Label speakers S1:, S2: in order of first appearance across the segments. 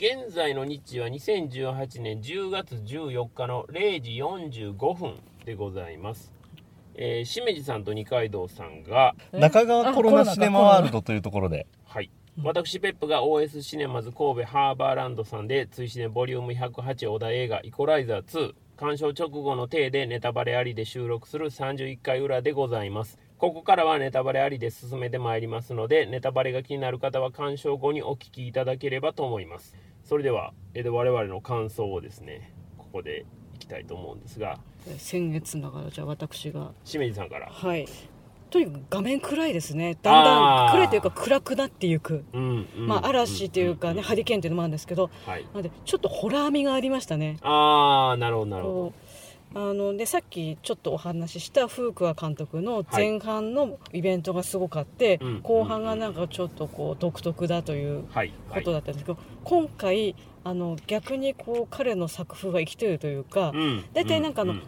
S1: 現在の日時は2018年10月14日の0時45分でございます。えー、しめじさんと二階堂さんが、
S2: 中川コロナシネマワールドというところで
S1: はい。私、ペップが OS シネマズ神戸ハーバーランドさんで、追試ねボリューム108小田映画イコライザー2、鑑賞直後の体でネタバレありで収録する31回裏でございます。ここからはネタバレありで進めてまいりますので、ネタバレが気になる方は鑑賞後にお聞きいただければと思います。それでは、えーで我々の感想をですね、ここでいきたいと思うんですが、
S3: 先月だからじゃあ私が。
S1: しめじさんから。
S3: はい。とにかく画面暗いですね。だんだん暗いというか暗くなっていく。
S1: うん、うん
S3: まあ嵐というかね、ハリケーンというのもあるんですけど。
S1: はい。
S3: なのでちょっとホラー味がありましたね。
S1: あー、なるほど、なるほ
S3: こうあのでさっきちょっとお話ししたフークア監督の前半のイベントがすごかって、
S1: うん。
S3: 後半がなんかちょっとこう独特だということだったんですけど、今回あの逆にこう彼の作風が生きてるというか、
S1: うん。
S3: 大体なんかあの
S1: う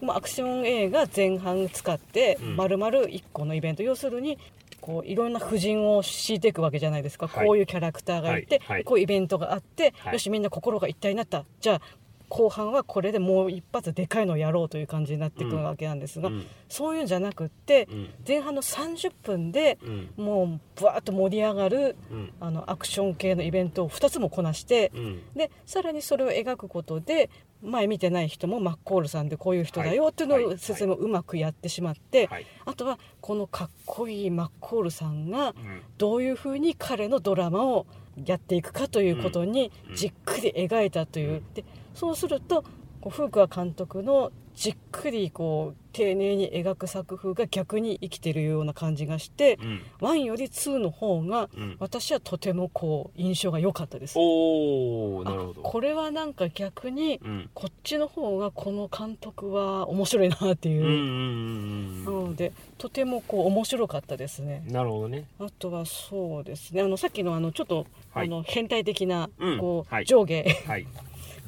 S3: まあアクション映画前半使って
S1: うん。
S3: 丸々1個のイベント、要するにこういろんな布陣を敷いていくわけじゃないですか、
S1: はい。
S3: こういうキャラクターがいて、
S1: はい。はい。
S3: こういうイベントがあって、
S1: はい。
S3: よしみんな心が一体になった。じゃあ後半はこれでもう一発でかいのをやろうという感じになっていくわけなんですが、
S1: うん。
S3: そういうんじゃなくって
S1: うん。
S3: 前半の30分で
S1: うん。
S3: もうブワーッと盛り上がる
S1: うん。
S3: あのアクション系のイベントを2つもこなして、
S1: うん。
S3: でさらにそれを描くことで前見てない人もマッコールさんでこういう人だよっていうのを
S1: はい。はい。
S3: 説明をうまくやってしまって、
S1: はい。
S3: あとはこのかっこいいマッコールさんが
S1: うん。
S3: どういうふうに彼のドラマをやっていくかということに
S1: うん。
S3: じっくり描いたという、でそうするとこうフークア監督のじっくりこう丁寧に描く作風が逆に生きているような感じがして
S1: うん。
S3: 1より2の方が
S1: うん。
S3: 私はとてもこう印象が良かったです。
S1: おおなるほど。
S3: あこれはなんか逆に
S1: うん。
S3: こっちの方がこの監督は面白いなっていう。う、
S1: んうんうん
S3: なのでとてもこう面白かったですね。
S1: うんなるほどね。
S3: あとはそうですね。あのさっきのあのちょっと、
S1: はい。
S3: あの変態的な
S1: うん。
S3: こう、
S1: はい。
S3: 上下。
S1: はい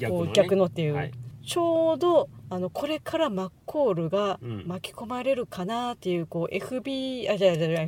S3: こう
S1: ね
S3: 逆のっていう、
S1: はい。
S3: ちょうどあのこれからマッコールが
S1: うん。
S3: 巻き込まれるかなっていうこう FBI あじゃあじゃじゃ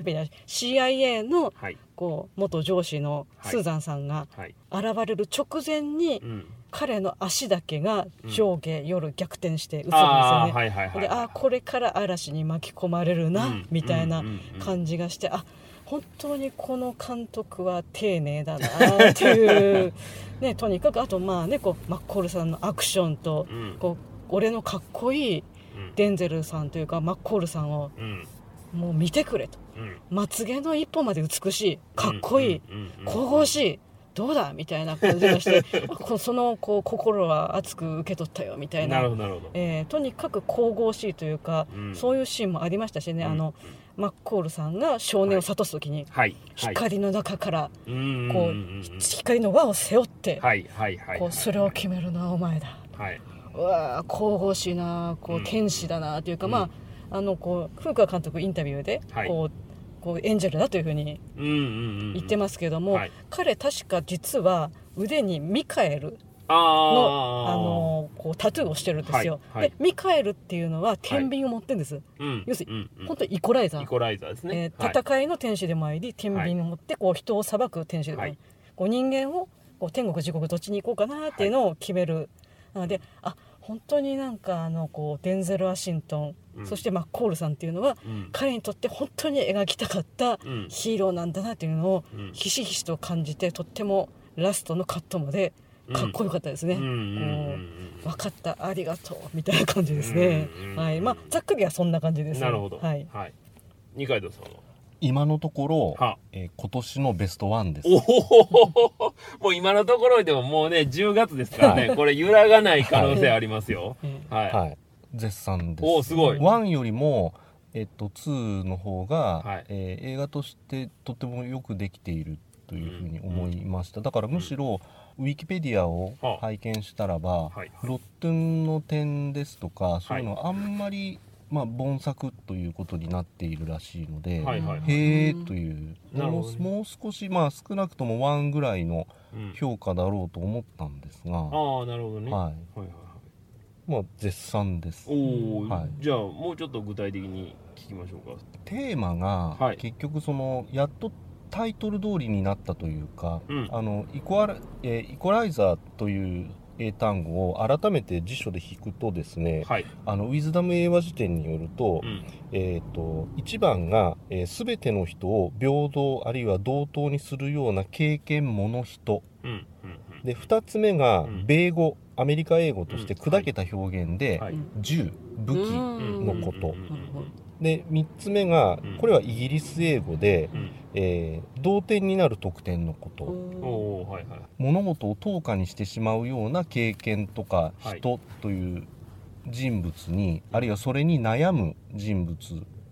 S3: CIA の
S1: はい。
S3: こう元上司のスーザンさんが
S1: はい。
S3: 現れる直前に、
S1: うん。
S3: 彼の足だけが上下、夜逆転して映るんですよ
S1: ああ
S3: ね。
S1: はいはい
S3: これから嵐に巻き込まれるな、
S1: うん。
S3: みたいな感じがして、あ本当にこの監督は丁寧だなっていう、ね、とにかくあとまあねこうマッコールさんのアクションと、
S1: うん。
S3: こう俺のかっこいい
S1: うん。
S3: デンゼルさんというかマッコールさんを
S1: うん。
S3: もう見てくれと。
S1: うん。
S3: まつげの一本まで美しいかっこいい、
S1: うんうんうん
S3: 神々しいどうだ？みたいな感じがして そのこう心は熱く受け取ったよみたいな。えーとにかく神々しいというか、
S1: うん。
S3: そういうシーンもありましたしね、
S1: うん。
S3: あのマッコールさんが少年を諭す時に、光の中からこう、光の輪を背負って、
S1: はいはいはい
S3: こうそれを決めるのはお前だ。
S1: はい。う
S3: わー神々しいなこ
S1: う
S3: うん。天使だなというか、
S1: うん。
S3: まああのこう古川監督インタビューで、
S1: はい。
S3: こうこうエンジェルだというふうに言ってますけども、
S1: はい。
S3: 彼確か実は腕にミカエル
S1: あ
S3: の
S1: あ
S3: あのこうタトゥーをしてるんですよ、
S1: はいはい。
S3: でミカエルっていうのは天秤を持ってるんです、
S1: うん
S3: 要する
S1: に
S3: 本当にイコライザー。
S1: イコライザーですね。
S3: えー戦いの天使でもあり天秤を持ってこう人を裁く天使でもあり、
S1: はい。
S3: こう人間をこう天国地獄どっちに行こうかなっていうのを決める、なのであ本当になんかあのこうデンゼル・ワシントン、
S1: うん。
S3: そしてマッコールさんっていうのは
S1: うん。
S3: 彼にとって本当に描きたかった
S1: うん。
S3: ヒーローなんだなっていうのを
S1: うん。
S3: ひしひしと感じてとってもラストのカットまでかっこよかったですね。分かったありがとうみたいな感じですね。
S1: うんうんうん。
S3: はい、まあざっくりはそんな感じです。
S1: なるほど。
S3: はい。
S1: はい。二階堂さんは？
S2: 今のところ、
S1: は。
S2: えー今年のベストワンです。
S1: おおもう今のところでももうね10月ですからね。これ揺らがない可能性ありますよ。
S3: え
S1: はい、
S2: はい。絶賛です。
S1: おおすごい。
S2: 1よりも、えっと、2の方が、
S1: はい。
S2: えー映画としてとてもよくできているというふうに思いました、だからむしろ、ウィキペディアを
S1: はあ。
S2: 拝見したらば、
S1: はい。
S2: フロットンの点ですとかそういうのはあんまり、まあ、凡作ということになっているらしいので、
S1: はいはい
S2: へえという。
S1: ね。
S2: もう少し、まあ、少なくとも1ぐらいの
S1: うん。
S2: 評価だろうと思ったんですが、
S1: ああなるほどね。
S2: はい。
S1: はいはい
S2: まあ、絶賛です。
S1: おお、
S2: はい。
S1: じゃあもうちょっと具体的に聞きましょうか。
S2: テーマが、
S1: はい。
S2: 結局そのやっとタイトル通りになったというか、
S1: うん。
S2: あのイコアラ、えーイコライザーという英単語を改めて辞書で引くとですね、
S1: はい、
S2: あのウィズダム英和辞典によると,、
S1: うん。
S2: えー、と1番が、えー、全ての人を平等あるいは同等にするような経験もの人
S1: うんうん
S2: で2つ目が
S1: うん。
S2: 米語、アメリカ英語として
S1: うん。
S2: 砕けた表現で、
S1: はい。
S2: 銃武器、
S3: うん。
S2: のこと。で3つ目が
S1: うん。
S2: これはイギリス英語で、
S1: うん。
S2: えー同点になる得点のこと、
S1: おおはいはい。
S2: 物事を等価にしてしまうような経験とか
S1: はい。
S2: 人という人物に、あるいはそれに悩む人物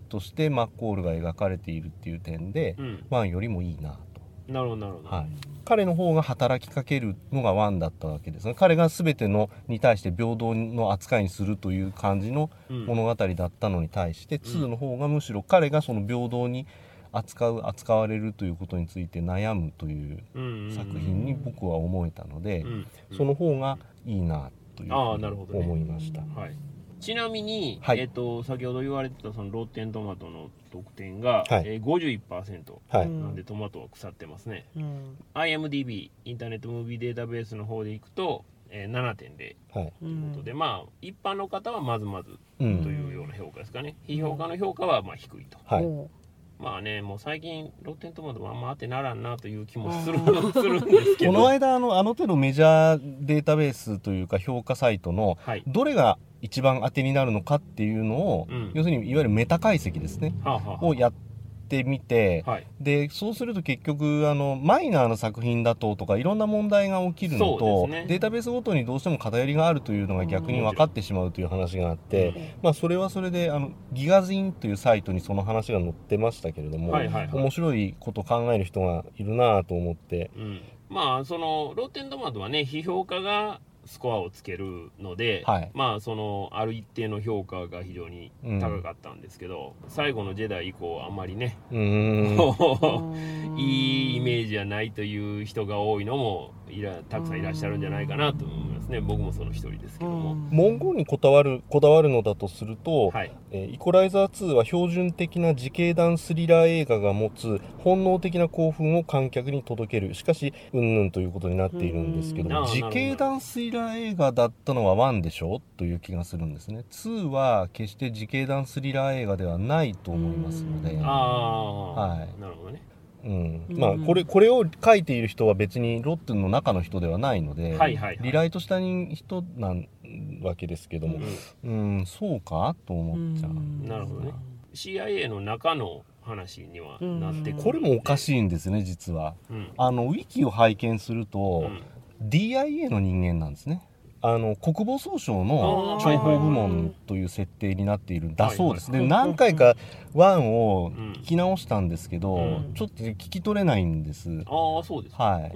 S2: としてマッコールが描かれているっていう点で、
S1: うん。
S2: ワンよりもいいな。と、
S1: なるほどなるほど、
S2: はい、彼の方が働きかけるのがワンだったわけですね。彼が全てのに対して平等の扱いにするという感じの
S1: うん
S2: 物語だったのに対して、2の方がむしろ彼がその平等に扱う扱われるということについて悩むという
S1: うんうんうん
S2: 作品に僕は思えたので、
S1: うん
S2: その方がいいなというふうに思いました。
S1: はい、ちなみに、
S2: はい。
S1: えっと先ほど言われてたそのロッテントマトの得点が、
S2: はい。
S1: えー、51%
S2: はい、
S3: うん
S1: なんでトマトは腐ってますね、
S3: うん、
S1: IMDB インターネットムービーデータベースの方でいくと、えー、7.0
S2: はい、
S1: ということで、まあ一般の方はまずまず
S2: う
S1: と
S2: ん、
S1: いうような評価ですかね、批評家の評価はまあ低いと、
S2: はい、
S1: まあねもう最近ロッテントマトもあんまあってならんなという気もする するんですけど。
S2: この間あのあの手のメジャーデータベースというか評価サイトの
S1: はい。
S2: どれが一番当てになるのかっていうのを、
S1: うん。
S2: 要するにいわゆるメタ解析ですね。
S1: はあ、はあ。
S2: をやってみて、
S1: はい。
S2: でそうすると結局あのマイナーな作品だととかいろんな問題が起きるのと、
S1: ね。
S2: データベースごとにどうしても偏りがあるというのが逆に分かってしまうという話があって、
S1: うん。
S2: まあ、それはそれであのギガジンというサイトにその話が載ってましたけれども、
S1: はいはいはい。
S2: 面白いこと考える人がいるなと思って、
S1: うん、まあそのロッテントマトはね批評家がスコアをつけるので、
S2: はい。
S1: まあそのある一定の評価が非常に高かったんですけど、最後のジェダイ以降あんまりね、
S2: うーん。
S1: いいイメージはないという人が多いのもいらたくさんいらっしゃるんじゃないかなと思いますね。僕もその一人ですけども、
S2: 文言にこだわるこだわるのだとすると、
S1: はい。
S2: えーイコライザー2は標準的な自警団スリラー映画が持つ本能的な興奮を観客に届ける。しかしうんぬんということになっているんですけども。
S1: うん。あー
S2: 自警団スリラー映画だったのは1でしょ？という気がするんですね。2は決して自警団スリラー映画ではないと思いますので。はい。
S1: なるほどね
S2: うん。
S3: うん。
S2: まあこれこれを書いている人は別にロッテンの中の人ではないので、
S1: はいはいはい。
S2: リライトした人なんわけですけども、うん、そうかと思っちゃう。
S1: なるほどね。CIA の中の話にはなってくる。
S2: これもおか
S1: い、
S2: しいんですね実は。
S1: うん。
S2: あのウィキを拝見すると、
S1: うん。
S2: DIA の人間なんですねあの国防総省の諜報部門という設定になっているんだそうです、
S3: はいはい。
S2: で何回かワンを
S1: うん
S2: 聞き直したんですけど、
S1: うん。
S2: ちょっと聞き取れないんです、
S1: ああそうですか、
S2: はい、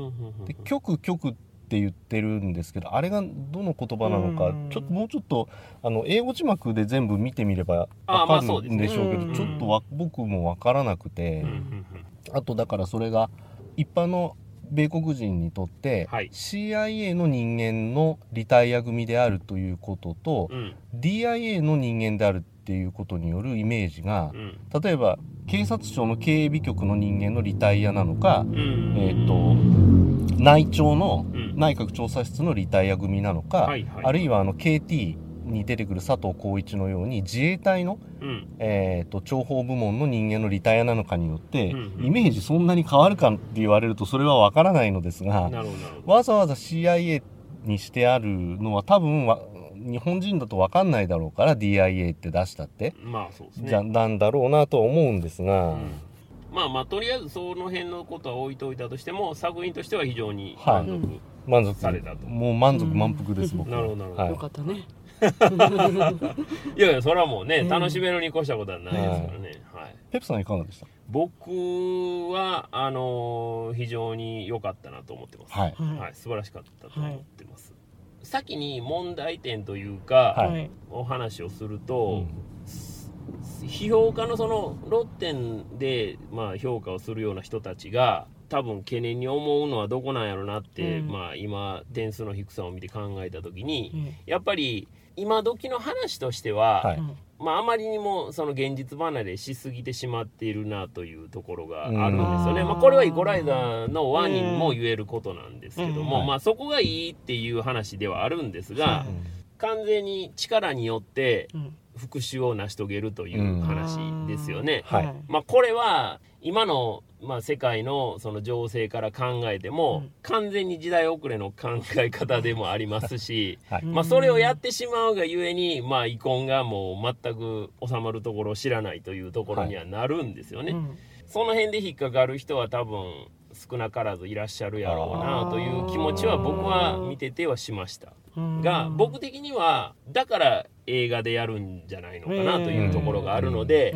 S2: で局局って言ってるんですけどあれがどの言葉なのか、
S3: うん。
S2: ちょっともうちょっとあの英語字幕で全部見てみれば
S1: あーま
S2: わかるんでしょうけど、
S3: うん
S2: ちょっとわ僕もわからなくて、
S1: うんうん。
S2: あとだからそれが一般の米国人にとって、
S1: はい。
S2: CIA の人間のリタイア組であるということと、
S1: うん。うん
S2: DIA の人間であるっていうことによるイメージが
S1: う、ん。
S2: 例えば警察庁の警備局の人間のリタイアなのか、
S1: うん。
S2: えっ、と内庁の
S1: うん。
S2: 内閣調査室のリタイア組なのか、
S1: はいはい。
S2: あるいはあの KT に出てくる佐藤浩一のように自衛隊の、
S1: うん。
S2: えー、と諜報部門の人間のリタイアなのかによって、
S1: うんうん。
S2: イメージそんなに変わるかって言われるとそれは分からないのですがわざわざ CIA にしてあるのは多分わ日本人だと分かんないだろうから DIA って出したって、
S1: まあそうですね。
S2: じゃなんだろうなとは思うんですが、
S1: うん。まあまあとりあえずその辺のことは置いといたとしても作品としては非常に
S2: はい。
S1: 満足、
S2: 満足
S1: されたと。
S2: もう満足満腹です、
S3: うん。
S2: 僕
S1: なるほどなるほど。
S2: はい。
S3: よかったね。
S1: いやいやそれはもうね、
S3: うん。
S1: 楽しめるに越したことはないですからね、はい。
S2: ペプさんいかがでした？
S1: 僕はあのー非常に良かったなと思ってます、
S2: はい。
S3: はい。
S1: はい、素晴らしかったと思ってます、先に問題点というか、
S2: はい。
S3: はい。
S1: お話をする
S2: う
S1: と、
S2: ん。
S1: 批評家のそのロッテンで、まあ、評価をするような人たちが多分懸念に思うのはどこなんやろなって、
S3: うん。
S1: まあ、今点数の低さを見て考えた時に
S3: うん。
S1: やっぱり今時の話としては、
S2: はい。
S1: まあ、あまりにもその現実離れしすぎてしまっているなというところがあるんですよね。
S3: うん。
S1: まあ、これはイコライザーのワンにも言えることなんですけども、
S2: うん。
S1: まあ、そこがいいっていう話ではあるんですが、
S3: はい
S1: 完全に力によって
S3: うん。
S1: 復讐を成し遂げるという話ですよね。
S2: はい。
S1: まあ、これは今の、まあ、世界のその情勢から考えても、
S3: うん
S1: 完全に時代遅れの考え方でもありますし、
S2: はい
S1: まあ、それをやってしまうがゆえに、まあ、遺恨がもう全く収まるところを知らないというところにはなるんですよね。
S3: うん
S1: その辺で引っかかる人は多分少なからずいらっしゃるやろうなという気持ちは僕は見ててはしました。
S3: うん。
S1: が僕的にはだから映画でやるんじゃないのかなというところがあるので、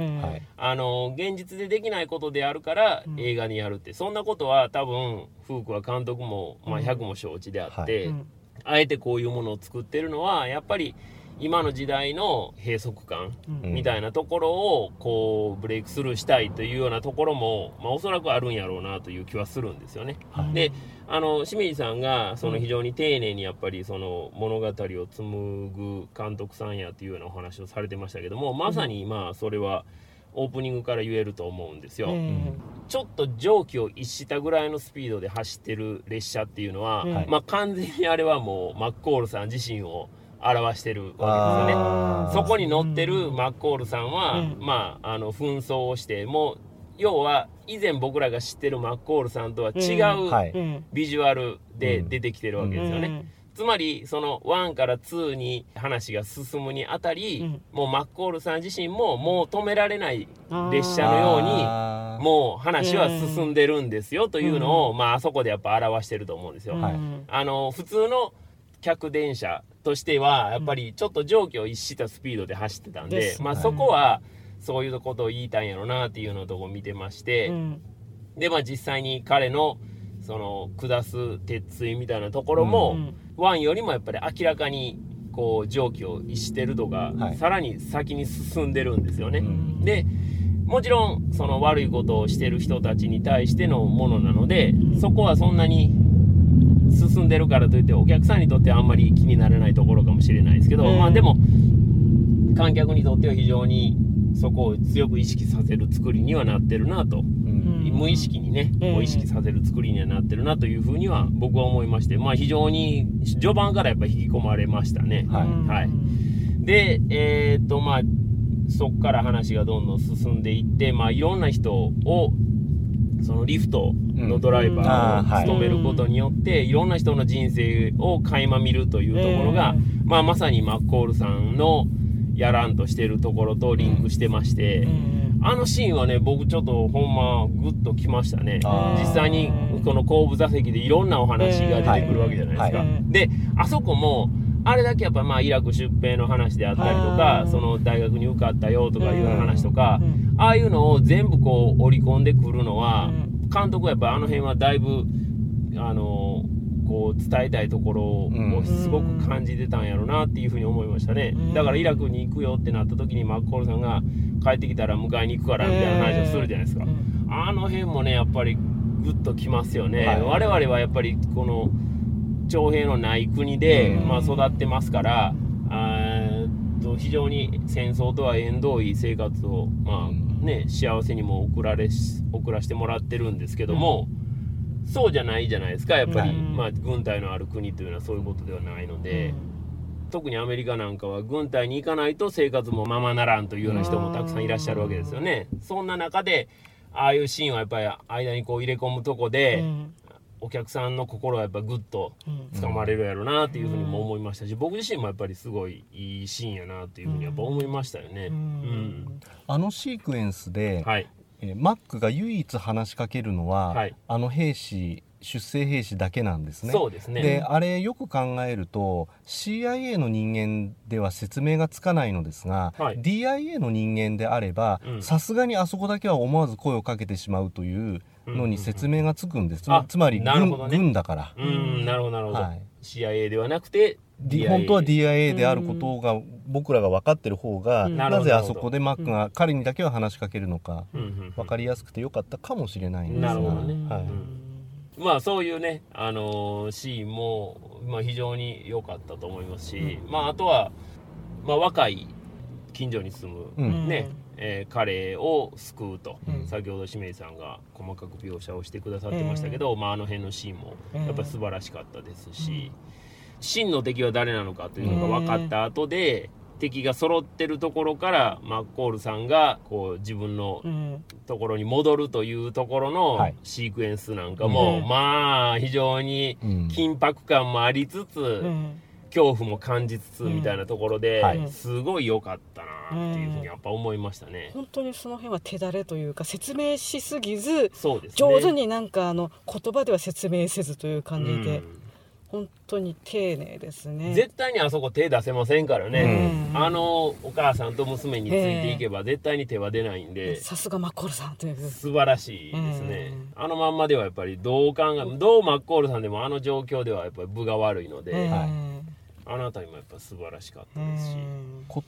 S1: あの現実でできないことであるから
S3: うん
S1: 映画にやるって、そんなことは多分フークは監督も、まあ、
S3: うん。
S1: 100も承知であって、
S3: うん。
S1: あえてこういうものを作ってるのはやっぱり今の時代の閉塞感
S3: うん。
S1: みたいなところをこうブレイクスルーしたいというようなところも、まあ、おそらくあるんやろうなという気はするんですよね。
S3: はい。
S1: であの清水さんがその非常に丁寧にやっぱりその物語を紡ぐ監督さんやというようなお話をされてましたけどもまさにまあそれはオープニングから言えると思うんですよ。
S3: え。
S1: ちょっと蒸気を逸したぐらいのスピードで走ってる列車っていうのは、
S3: はい
S1: まあ、完全にあれはもうマッコールさん自身を表してるわけですよね。そこに乗ってるマッコールさんは、
S3: うん。
S1: まあ、あの紛争をしてもう要は以前僕らが知ってるマッコールさんとは違う、ビジュアルで出てきてるわけですよね。
S3: うん。
S1: つまりその1から2に話が進むにあたり、
S3: うん。
S1: もうマッコールさん自身ももう止められない列車のようにもう話は進んでるんですよというのを、まああそこでやっぱ表してると思うんですよ。あの普通の客電車としてはやっぱりちょっと蒸気を逸したスピードで走ってたんで、
S3: です
S1: まあ、
S2: はい
S1: そこはそういうことを言いたいんやろなっていうのをとこ見てまして、
S3: うん。
S1: でまあ実際に彼のその下す鉄槌みたいなところも、
S3: うん
S1: ワンよりもやっぱり明らかにこう蒸気を逸してるとか、
S2: はい。
S1: さらに先に進んでるんですよね。
S2: うん。
S1: でもちろんその悪いことをしてる人たちに対してのものなので、
S3: ん。
S1: そこはそんなに進んでるからといってお客さんにとってはあんまり気にならないところかもしれないですけど、
S3: うん。
S1: まあでも観客にとっては非常にそこを強く意識させる作りにはなってるなと、
S2: うん。
S1: 無意識にね、
S3: うん。
S1: 意識させる作りにはなってるなというふうには僕は思いましてまあ非常に序盤からやっぱ引き込まれましたね。
S2: はい。
S3: うん
S1: はい。で、えーっと、まあ、そこから話がどんどん進んでいって、まあ、いろんな人を、そのリフトのドライバ
S2: ー
S1: を務めることによって、いろんな人の人生を垣間見るというところが、
S3: え
S1: まあ、まさにマッコールさんのやらんとしてるところとリンクしてまして、
S3: うん
S1: あのシーンはね、僕ちょっとほんまグッときましたね。実際にこの後部座席でいろんなお話が出てくるわけじゃないですか。
S3: はい。はい。
S1: で、あそこも、あれだけやっぱまあイラク出兵の話であったりとか
S3: は、い
S1: その大学に受かったよとかいう話とか
S3: う、ん
S1: ああいうのを全部こう織り込んでくるのは
S3: うん、
S1: 監督はやっぱあの辺はだいぶ、あの、こう伝えたいところを
S2: うん。
S1: すごく感じてたんやろなっていうふうに思いましたね。
S3: うん。
S1: だからイラクに行くよってなった時にマッコールさんが帰ってきたら迎えに行くからみたいな話をするじゃないですか。
S3: うん。
S1: あの辺もね、やっぱりグッときますよね。
S2: はい。
S1: 我々はやっぱりこの徴兵のない国で、
S2: うん。
S1: まあ、育ってますから、あーと非常に戦争とは縁遠い生活を、まあね、幸せにも送られし送らせてもらってるんですけども、そうじゃないじゃないですか、やっぱり、
S3: うん
S1: まあ、軍隊のある国というのはそういうことではないので。特にアメリカなんかは軍隊に行かないと生活もままならんというような人もたくさんいらっしゃるわけですよね。そんな中でああいうシーンはやっぱり間にこう入れ込むとこで、
S3: うん
S1: お客さんの心はやっぱグッと
S3: うん。
S1: 掴まれるやろなっていうふうにも思いました。し、僕自身もやっぱりすごいいいシーンやなっていうふうにやっぱ思いましたよね。
S3: う
S1: うん。ん
S2: あのシークエンスで、
S1: はい。
S2: えーマックが唯一話しかけるのは、
S1: はい。
S2: あの兵士出征兵士だけなんですね。
S1: そうですね。
S2: であれよく考えると CIA の人間では説明がつかないのですが、
S1: はい。
S2: DIA の人間であれば
S1: うん。
S2: さすがにあそこだけは思わず声をかけてしまうというのに説明がつくんです、
S1: うんうんうんあ
S2: つまり軍,、
S1: なるほどね。
S2: 軍だから、
S1: うんなるほどなるほど、
S2: はい。
S1: CIA ではなくて
S2: D 本当は DIA であることが僕らが分かってる方が、
S3: うん
S2: なぜあそこでマックが彼にだけは話しかけるのか
S1: うんうんうん。
S2: 分かりやすくてよかったかもしれないんですが、
S1: なるほどね。
S2: はい。
S1: まあそういうね、あのーシーンも、まあ、非常に良かったと思いますし、まああとはまあ、若い近所に住む、
S2: うん。
S1: ねえー彼を救うと、
S3: うん。
S1: 先ほど清水さんが細かく描写をしてくださってましたけど、まあ、あの辺のシーンもやっぱり素晴らしかったですし、真の敵は誰なのかというのが分かった後で、敵が揃ってるところからマッコールさんがこう自分の
S3: うん。
S1: ところに戻るというところの
S2: はい。
S1: シークエンスなんかも、
S3: うん。
S1: まあ非常に
S2: うん。
S1: 緊迫感もありつつ、
S3: うん
S1: 恐怖も感じつつみたいなところで、
S2: うん。はい。
S1: すごい良かったなっていうふうにやっぱ思いましたね。
S3: 本当にその辺は手だれというか説明しすぎず
S1: そうですね。
S3: 上手になんかあの言葉では説明せずという感じで、
S1: うん。
S3: 本当に丁寧ですね。
S1: 絶対にあそこ手出せませんからね、
S3: うん。
S1: あのお母さんと娘についていけば絶対に手は出ないんで、
S3: さすがマッコールさんという。
S1: 素晴らしいですね、
S3: うん。
S1: あのまんまではやっぱりどう考えどうマッコールさんでもあの状況ではやっぱり分が悪いので、
S3: え
S2: はい
S1: あの辺りもやっぱ素晴らしかった
S3: え
S1: ですし、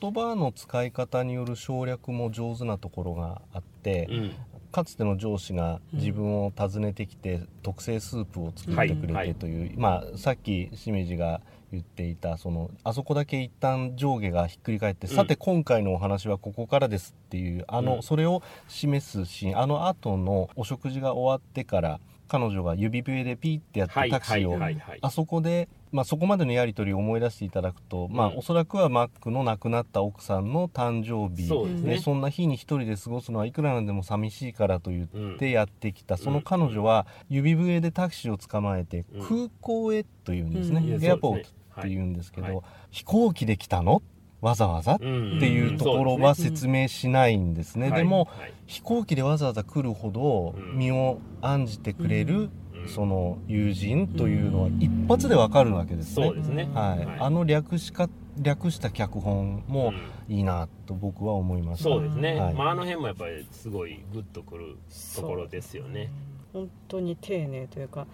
S2: 言葉の使い方による省略も上手なところがあって、
S1: うん。
S2: かつての上司が自分を訪ねてきて、特製スープを作ってくれてという、まあ、さっきしめじが言っていたそのあそこだけ一旦上下がひっくり返って、
S1: うん。
S2: さて今回のお話はここからですっていうあの、
S1: うん。
S2: それを示すシーンあの後のお食事が終わってから彼女が指笛でピーってやって
S1: はい
S2: タクシーを、
S1: はいはいはい。
S2: あそこで、まあ、そこまでのやり取りを思い出していただくと、まあ
S1: うん
S2: おそらくはマックの亡くなった奥さんの誕生日
S1: そね。
S2: でそんな日に一人で過ごすのはいくらなんでも寂しいからと言
S1: うん。
S2: ってやってきた、その彼女は指笛でタクシーを捕まえて
S1: うん。
S2: 空港へというんですね、
S3: うん。
S2: エアポートっていうんですけど、飛行機で来たの？わざわざ、っていうところは説明しないんですね、でも、飛行機でわざわざ来るほど
S1: うん。
S2: 身を案じてくれる、
S1: うん
S2: その友人というのは一発でわかるわけですね。
S1: そうですね、
S2: はい。
S1: はい。
S2: あの略しか略した脚本もいいなと僕は思いました。
S1: そうですね、
S2: はい。
S1: まあ、あの辺もやっぱりすごいグッとくるところですよね。
S3: 本当に丁寧というか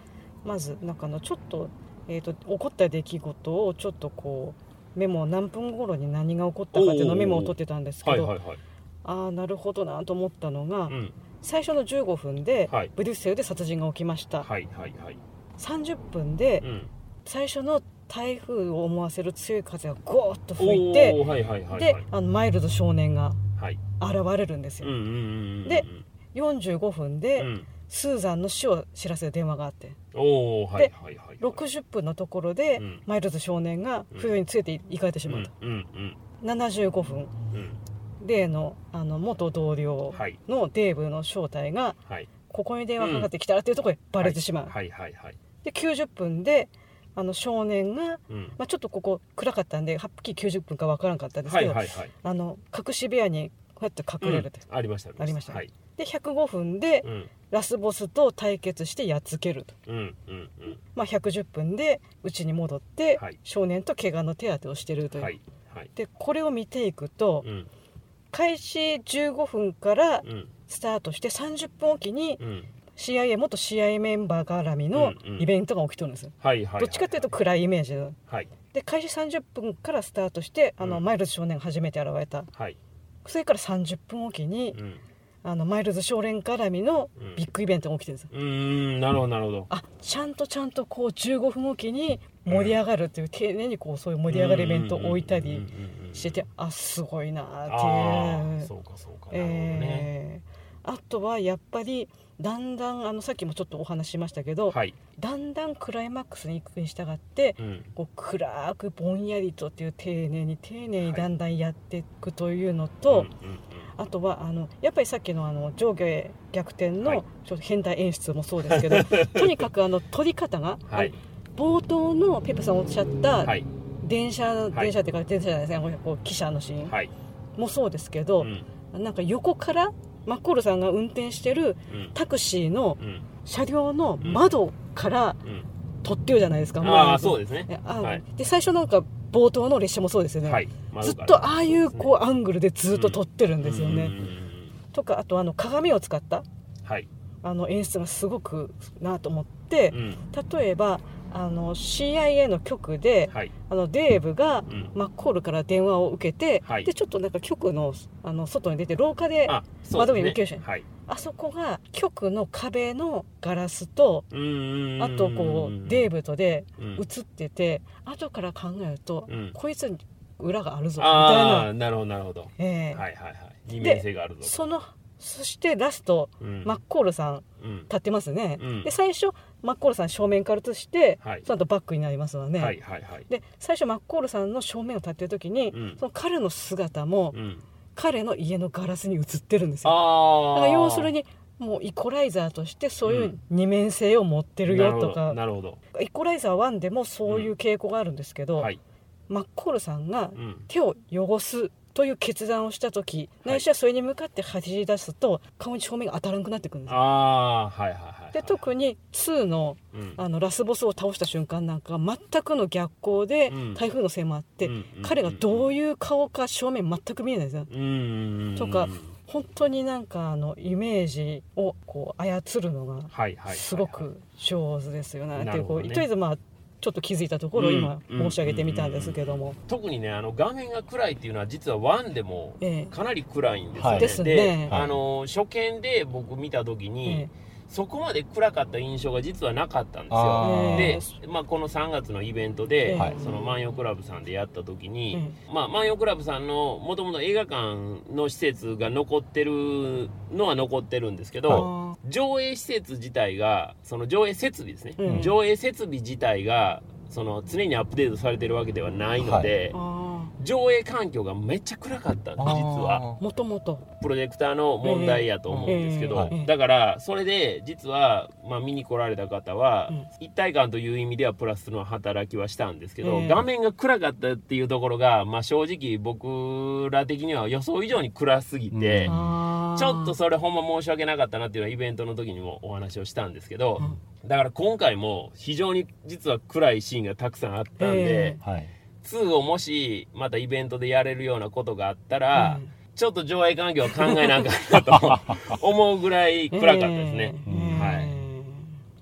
S3: まずなんかあのちょっと,、えー、と起こった出来事をちょっとこうメモ何分頃に何が起こったかっていうのをメモを取ってたんですけど、
S1: はいはいはい、
S3: ああなるほどなと思ったのが、
S1: うん、
S3: 最初の15分で、
S1: はい。
S3: ブリュッセルで殺人が起きました、
S1: はいはいはい、
S3: 30分で
S1: うん、
S3: 最初の台風を思わせる強い風がゴーッと吹いて
S1: おーはいはいはいはい。
S3: であのマイルド少年が
S1: はい、
S3: 現れるんですよ、
S1: うんうんうんうん、
S3: で45分で、
S1: うん、
S3: スーザンの死を知らせる電話があって。
S1: おおはい
S3: で
S1: はいはい、
S3: 60分のところで、
S1: うん。
S3: マイルド少年が冬に連れて行かれてし
S1: うん
S3: まった、
S1: うんうん
S3: 75分。
S1: うん
S3: 例のあの元同僚
S1: はい。
S3: のデーブの正体が
S1: はい。
S3: ここに電話かかってきたらっていうところでバレてしまう、
S1: はい。はい。はい。
S3: で90分であの少年が、
S1: うん。
S3: まあ、ちょっとここ暗かったんではっきり90分か分からんかったんです
S1: は
S3: けど、
S1: い。はい。はい。
S3: あの隠し部屋にこうやって隠れるって、
S1: うん。ありました。
S3: ありました。
S1: はい。
S3: で105分で
S1: うん。
S3: ラスボスと対決してやっつけると、
S1: うん。うん。うん。
S3: まあ、110分で家に戻って、
S1: はい。
S3: 少年と怪我の手当てをしてるという、
S1: はい。はい。
S3: でこれを見ていくと、
S1: うん
S3: 開始15分から
S1: うん
S3: スタートして30分おきに
S1: うん。
S3: CIA 元 CIA メンバー絡みのイベントが起きてるんですどっちかというと暗いイメージ。で
S1: はい。
S3: で開始30分からスタートしてあの、
S1: うん。
S3: マイルズ少年が初めて現れた。
S1: はい。
S3: それから30分おきに
S1: うん。
S3: あのマイルズ少年絡みの
S1: うん。
S3: ビッグイベントが起きてるんですよ、
S1: うーんなるほどなるほど。
S3: あちゃんとちゃんとこう15分おきに盛り上がるっていう、丁寧にこうそういう盛り上がるイベントを置いたりしててあすごいなーって
S1: あ
S3: いう。
S1: あそうかそうかなるほどね。
S3: えー。あとはやっぱりだんだんあのさっきもちょっとお話ししましたけど、
S1: はい。
S3: だんだんクライマックスに行くに従って
S1: うん。
S3: こう暗くぼんやりとっていう丁寧に丁寧にだんだんやっていくというのと、
S1: うんうん
S3: あとはあのやっぱりさっきのあの上下逆転
S1: はい。
S3: のちょっと変態演出もそうですけど、とにかくあの撮り方が、冒頭のペップさんおっしゃった
S1: はい
S3: 電車、
S1: い。
S3: 電車っていうか電車じゃないですね。こう汽車のシーン。
S1: はい。
S3: もそうですけど、
S1: うん。
S3: なんか横からマッコールさんが運転してる
S1: うん。
S3: タクシーの
S1: うん。
S3: 車両の窓から
S1: うん。
S3: 撮ってるじゃないですか、
S1: ああ
S3: そ
S1: そうですね。
S3: あ、
S1: はい。
S3: で最初なんか冒頭の列車もそうですよね、
S1: はい。
S3: ずっとああいうこうアングルでずっと撮ってるん
S1: う
S3: ですよね、
S1: ん。うん。うん。うん。
S3: とかあとあの鏡を使った
S1: はい。
S3: あの演出がすごくなと思って
S1: う、ん。
S3: 例えばあの CIA の局で
S1: はい。
S3: あのデーブが
S1: うん。
S3: マッコールから電話を受けて、
S1: はい。
S3: でちょっとなんか局のあの外に出て廊下で窓
S1: です
S3: に向けるし
S1: ねはい。
S3: あそこが局の壁のガラスと
S1: うんうんうん
S3: あとこうデーブとで
S1: うん。
S3: 映ってて後から考えると
S1: うん。
S3: こいつ裏があるぞみたいな、
S1: なるほどなるほど、
S3: ええ。
S1: はいはいはい。二面性があるぞと。
S3: そのそしてラスト
S1: うん。
S3: マッコールさん
S1: うん。
S3: 立ってますね、
S1: うん。
S3: で最初マッコールさん正面から映して、
S1: はい。
S3: その後バックになりますわね、
S1: はいはいはい。
S3: で最初マッコールさんの正面を立ってる時に、
S1: うん。
S3: その彼の姿も
S1: うん。
S3: 彼の家のガラスに映ってるんですよ。だから要するにもうイコライザーとしてそういう二面性を持ってるよとか、
S1: なるほど
S3: イコライザー1でもそういう傾向があるんですけど、
S1: はい。
S3: マッコールさんが
S1: うん。
S3: 手を汚すという決断をした時、
S1: はい。
S3: ないしはそれに向かって走り出すと顔に正面が当たらなくなってくるんですよ。
S1: ああはいはいはい
S3: で特に2の
S1: うん。
S3: あのラスボスを倒した瞬間なんかは全くの逆光で
S1: うん。
S3: 台風のせいもあって、
S1: うんうん
S3: 彼がどういう顔か正面全く見えないんですよ。とか本当になんかあのイメージをこう操るのがすごく上手ですよね。っていうこうとりあえずまあちょっと気づいたところを今
S1: うん。
S3: 申し上げてみたんですけども、
S1: 特にねあの画面が暗いっていうのは実は1でも
S3: ええ。
S1: かなり暗いんですよね、
S2: はい
S3: ですね。
S1: あの初見で僕見た時に、
S3: え
S1: そこまで暗かった印象が実はなかったんです
S2: あ
S1: よ
S2: ー。
S1: で、まあ、この3月のイベントで、
S3: はい。
S1: その万葉クラブさんでやった時に、
S3: え
S1: まあ、万葉クラブさんのもともと映画館の施設が残ってるのは残ってるんですけど、
S3: あ
S1: 上映施設自体がその上映設備ですね、
S3: うん。
S1: 上映設備自体がその常にアップデートされてるわけではないので、
S3: ーあ
S1: 上映環境がめっちゃ暗かったんです実は
S3: ー。もともと
S1: プロジェクターの問題やと思うんですけど、
S3: ええ
S1: だからそれで実は、まあ、見に来られた方は、
S3: うん。
S1: 一体感という意味ではプラスの働きはしたんですけど、
S3: ええ
S1: 画面が暗かったっていうところが、まあ、正直僕ら的には予想以上に暗すぎて、ちょっとそれほんま申し訳なかったなっていうのはイベントの時にもお話をしたんですけど、
S3: うん。
S1: だから今回も非常に実は暗いシーンがたくさんあったんで、
S3: え
S2: はい
S1: 2をもしまたイベントでやれるようなことがあったら、
S3: うん。
S1: ちょっと上映環境は考えなあかんなと 思うぐらい暗かったですね、
S3: えー
S1: はい。
S3: え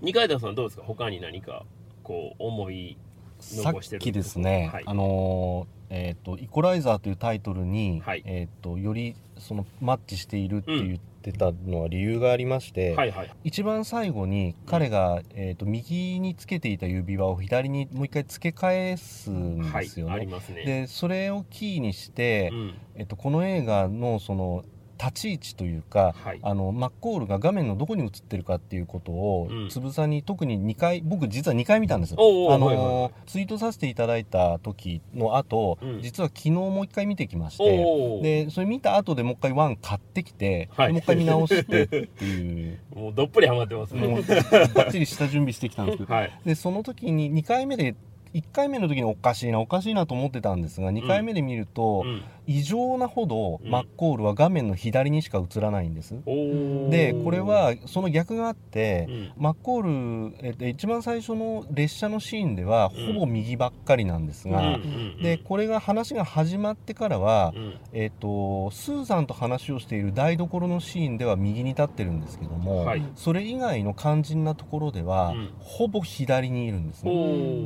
S1: 二階堂さんどうですか？他に何かこう思い
S2: さっ
S1: 残してる
S2: きですね、
S1: はい。
S2: あのーえっ、と「イコライザー」というタイトルに、
S1: はい。
S2: えっ、とよりそのマッチしているって言ってたのは理由がありまして、
S1: はいはい。
S2: 一番最後に彼が、えー、と右につけていた指輪を左にもう一回付け返すん
S1: はい
S2: ですよね。
S1: ありますね。
S2: でそれをキーにして、
S1: うん。
S2: えっと、この映画のその立ち位置というか、
S1: はい。
S2: あのマッコールが画面のどこに映ってるかっていうことを、
S1: うん。
S2: つぶさに特に2回僕実は2回見たんです
S1: おうおう
S2: あの、
S1: はいはい。はい
S2: ツイートさせていただいた時の後、
S1: うん。
S2: 実は昨日もう1回見てきましてでそれ見た後でもう一回ワン買ってきて、
S1: はい。
S2: でもう一回見直してっていう。
S1: もうどっぷりハマってますね。
S2: もうバッチリ下準備してきたんですけど。
S1: はい。
S2: でその時に2回目で1回目の時におかしいなおかしいなと思ってたんですが2回目で見ると、
S1: うん
S2: 異常なほど
S1: うん。
S2: マッコールは画面の左にしか映らないんです、
S1: おー。
S2: でこれはその逆があって、
S1: うん。
S2: マッコール、えっと、一番最初の列車のシーンでは
S1: うん。
S2: ほぼ右ばっかりなんですが、
S1: うんうん
S2: でこれが話が始まってからは、
S1: うん。
S2: えっと、スーザンと話をしている台所のシーンでは右に立ってるんですけども、
S1: はい。
S2: それ以外の肝心なところでは、
S1: うん。
S2: ほぼ左にいるんですね。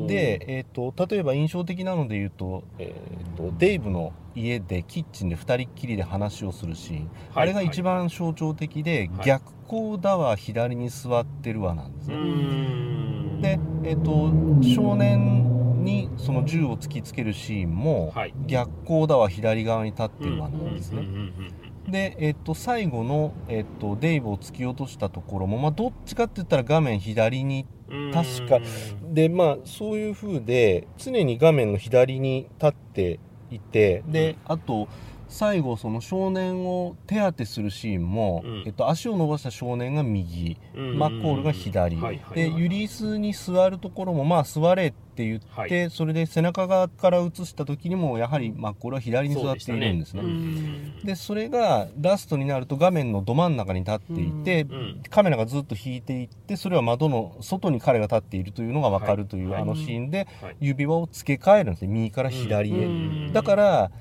S2: で、えー、と例えば印象的なので言うと,、えー、とデイブの家でキッチンで2人っきりで話をするシーン、
S1: はい
S2: あれが一番象徴的で、
S1: はい。
S2: 逆光だわ左に座ってるわなんですね。
S1: ん。
S2: で、えー、と少年にその銃を突きつけるシーンも、
S1: はい。
S2: 逆光だわ左側に立ってるわなんですね。で、えっと最後の、えっとデイブを突き落としたところも、まあ、どっちかって言ったら画面左に
S1: うん。
S2: 確か。でまあそういう風で常に画面の左に立っていてであと最後その少年を手当てするシーンも、
S1: うん。
S2: えっと、足を伸ばした少年が右、
S1: うん。
S2: マッコールが左、
S1: はいはいはい。
S2: でユリースに座るところもまあ座れって言って、
S1: はい。
S2: それで背中側から映した時にもやはりマッコールは左に座っているんですね。
S1: そうでね。
S2: でそれがラストになると画面のど真ん中に立っていて、
S1: うん。うん。
S2: カメラがずっと引いていってそれは窓の外に彼が立っているというのが分かるという、
S1: はい。
S2: あのシーンで
S1: はい。
S2: 指輪を付け替えるんですね。右から左へ、
S3: うん。
S2: だから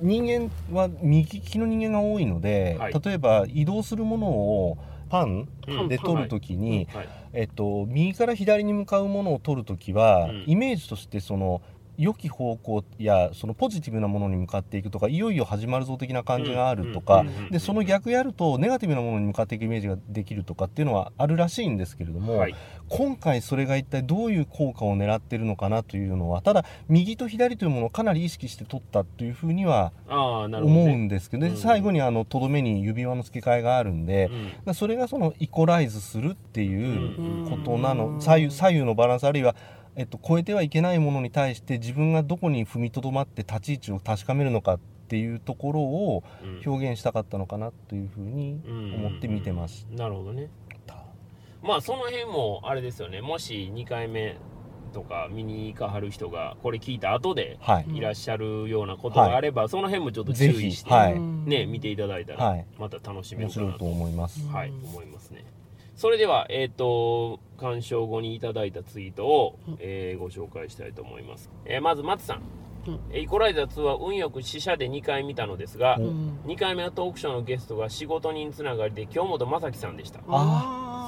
S2: 人間は右利きの人間が多いので、
S1: はい。
S2: 例えば移動するものをパン
S1: うん。
S2: で撮るときに、
S1: はい。
S2: えっと、右から左に向かうものを撮るときは、
S1: うん。
S2: イメージとしてその良き方向やそのポジティブなものに向かっていくとかいよいよ始まるぞ的な感じがあるとか、でその逆やるとネガティブなものに向かっていくイメージができるとかっていうのはあるらしいんですけれども、
S1: はい
S2: 今回それが一体どういう効果を狙ってるのかなというのはただ右と左というものをかなり意識して取ったというふうには、思、うんですけど、で
S1: うん
S2: 最後にあのとどめに指輪の付け替えがあるんで、
S1: うん
S2: それがそのイコライズするっていうことなの、左右左右のバランスあるいは、えっと、超えてはいけないものに対して自分がどこに踏みとどまって立ち位置を確かめるのかっていうところを
S1: うん。
S2: 表現したかったのかなというふうに思って見てまし
S1: なるほどね。
S2: た。
S1: まあその辺もあれですよね。もし2回目とか見に行かはる人がこれ聞いた後で
S2: はい、
S1: いらっしゃるようなことがあれば、その辺もちょっと注意して、
S2: はい。
S3: うん
S1: ね見ていただいたら
S2: はい。
S1: また楽しめるかなと、
S2: 思います。
S1: はい
S3: うん
S1: 思いますねそれではえっ、と鑑賞後にいただいたツイートを、
S3: うん。
S1: えーご紹介したいと思います、えーまず松さん、
S3: うん。
S1: えーイコライザー2は運よく試写で2回見たのですが、
S2: う
S3: うん。
S1: 2回目はトークショーのゲストが仕事人つながりで京本正樹さんでした。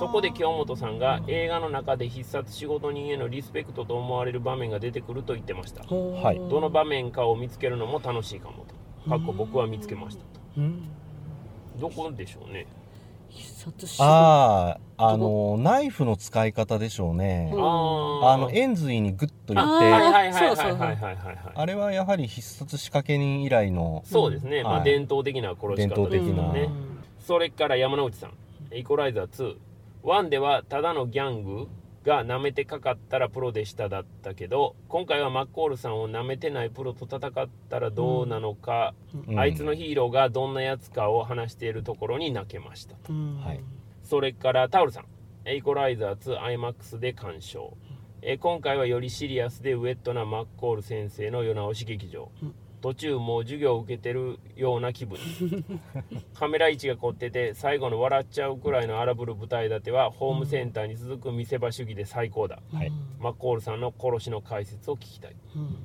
S1: そこで京本さんが映画の中で必殺仕事人へのリスペクトと思われる場面が出てくると言ってました。
S2: はい。
S1: どの場面かを見つけるのも楽しいかもと。かっこ僕は見つけましたと。
S3: うん。
S1: どこでしょうね
S2: あああのナイフの使い方でしょうね、
S3: うん。
S1: あ
S2: あの円髄にグッといって
S3: あー
S1: はいはいはい
S3: そうそう
S1: はいはいはい。はいはい
S2: あれはやはり必殺仕掛け人以来の
S1: そうですね、まあ
S2: はい。
S1: 伝統的な殺し方ですよ
S2: 伝統的な。
S1: ねそれから山之内さん。イコライザー。2 1ではただのギャングが舐めてかかったらプロでしただったけど今回はマッコールさんを舐めてないプロと戦ったらどうなのか、
S2: うん。
S1: あいつのヒーローがどんなやつかを話しているところに泣けました。と
S3: うん。
S2: はい。
S1: それからタオルさん。エイコライザー 2IMAX で鑑賞。えー今回はよりシリアスでウェットなマッコール先生の世直し劇場。
S3: うん
S1: 途中もう授業を受けてるような気分。に カメラ位置が凝ってて最後の笑っちゃうくらいの荒ぶる舞台立てはホームセンターに続く見せ場主義で最高だ、
S2: はい
S1: マッコールさんの殺しの解説を聞きたい。
S3: うん。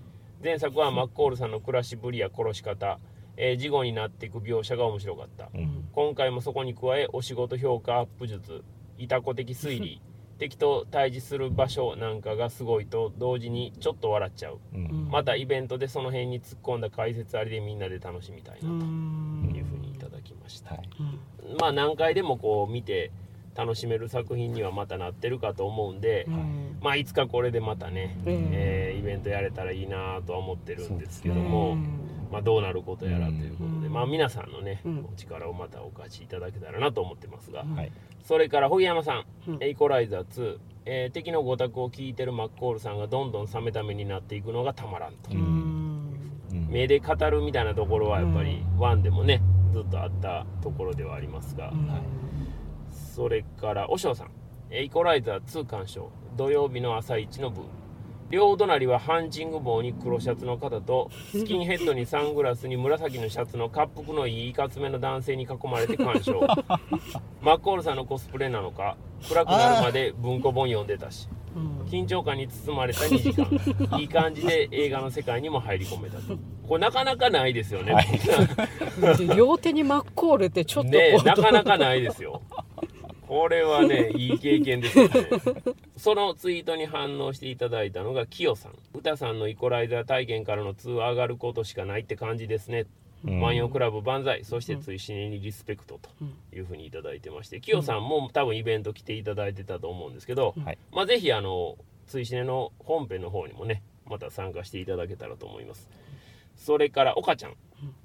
S1: 前作はマッコールさんの暮らしぶりや殺し方、えー事後になっていく描写が面白かった、
S2: うん。
S1: 今回もそこに加えお仕事評価アップ術。いたこ的推理敵と対峙する場所なんかがすごいと同時にちょっと笑っちゃう。
S2: うん。
S1: またイベントでその辺に突っ込んだ解説ありでみんなで楽しみたいな
S3: う
S1: と
S3: ん
S1: いうふうにいただきました、
S2: はい。
S3: うん
S1: まあ何回でもこう見て楽しめる作品にはまたなってるかと思うんで、
S3: うん
S1: まあいつかこれでまたね、
S3: え
S1: え。ーイベントやれたらいいなとは思ってるんですけど
S3: え
S1: も、
S3: うん
S1: まあ、どうなることやらということで、
S3: うん。
S1: まあ、皆さんのね、
S3: うん。
S1: お力をまたお貸しいただけたらなと思ってますが、
S3: うん
S2: はい
S1: それから荻山さん、
S3: うん。
S1: エイコライザー2、えー敵のご託を聞いてるマッコールさんがどんどん冷めた目になっていくのがたまらんと、目で語るみたいなところはやっぱり1でもねずっとあったところではありますが、
S3: うん。
S1: それから和尚さん。エイコライザー2鑑賞。土曜日の朝一の部両隣はハンチング帽に黒シャツの方とスキンヘッドにサングラスに紫のシャツの滑腹のいいいかつめの男性に囲まれて鑑賞。マッコールさんのコスプレなのか暗くなるまで文庫本読んでたし。
S3: うん。
S1: 緊張感に包まれた2時間。いい感じで映画の世界にも入り込めたと。これなかなかないですよね、
S3: で 両手にマッコールってちょっとこ
S1: ね
S3: う
S1: なかなかないですよ。これはねいい経験ですよねそのツイートに反応していただいたのがキヨさん。歌さんのイコライザー体験からの通話上がることしかないって感じですね。
S2: うん。
S1: 万葉クラブ万歳。そして追試にリスペクトというふうにいただいてまして。キヨさんも多分イベント来ていただいてたと思うんですけど、
S2: はい。
S1: まあ、ぜひあの追試の本編の方にもねまた参加していただけたらと思います。それから岡ちゃん、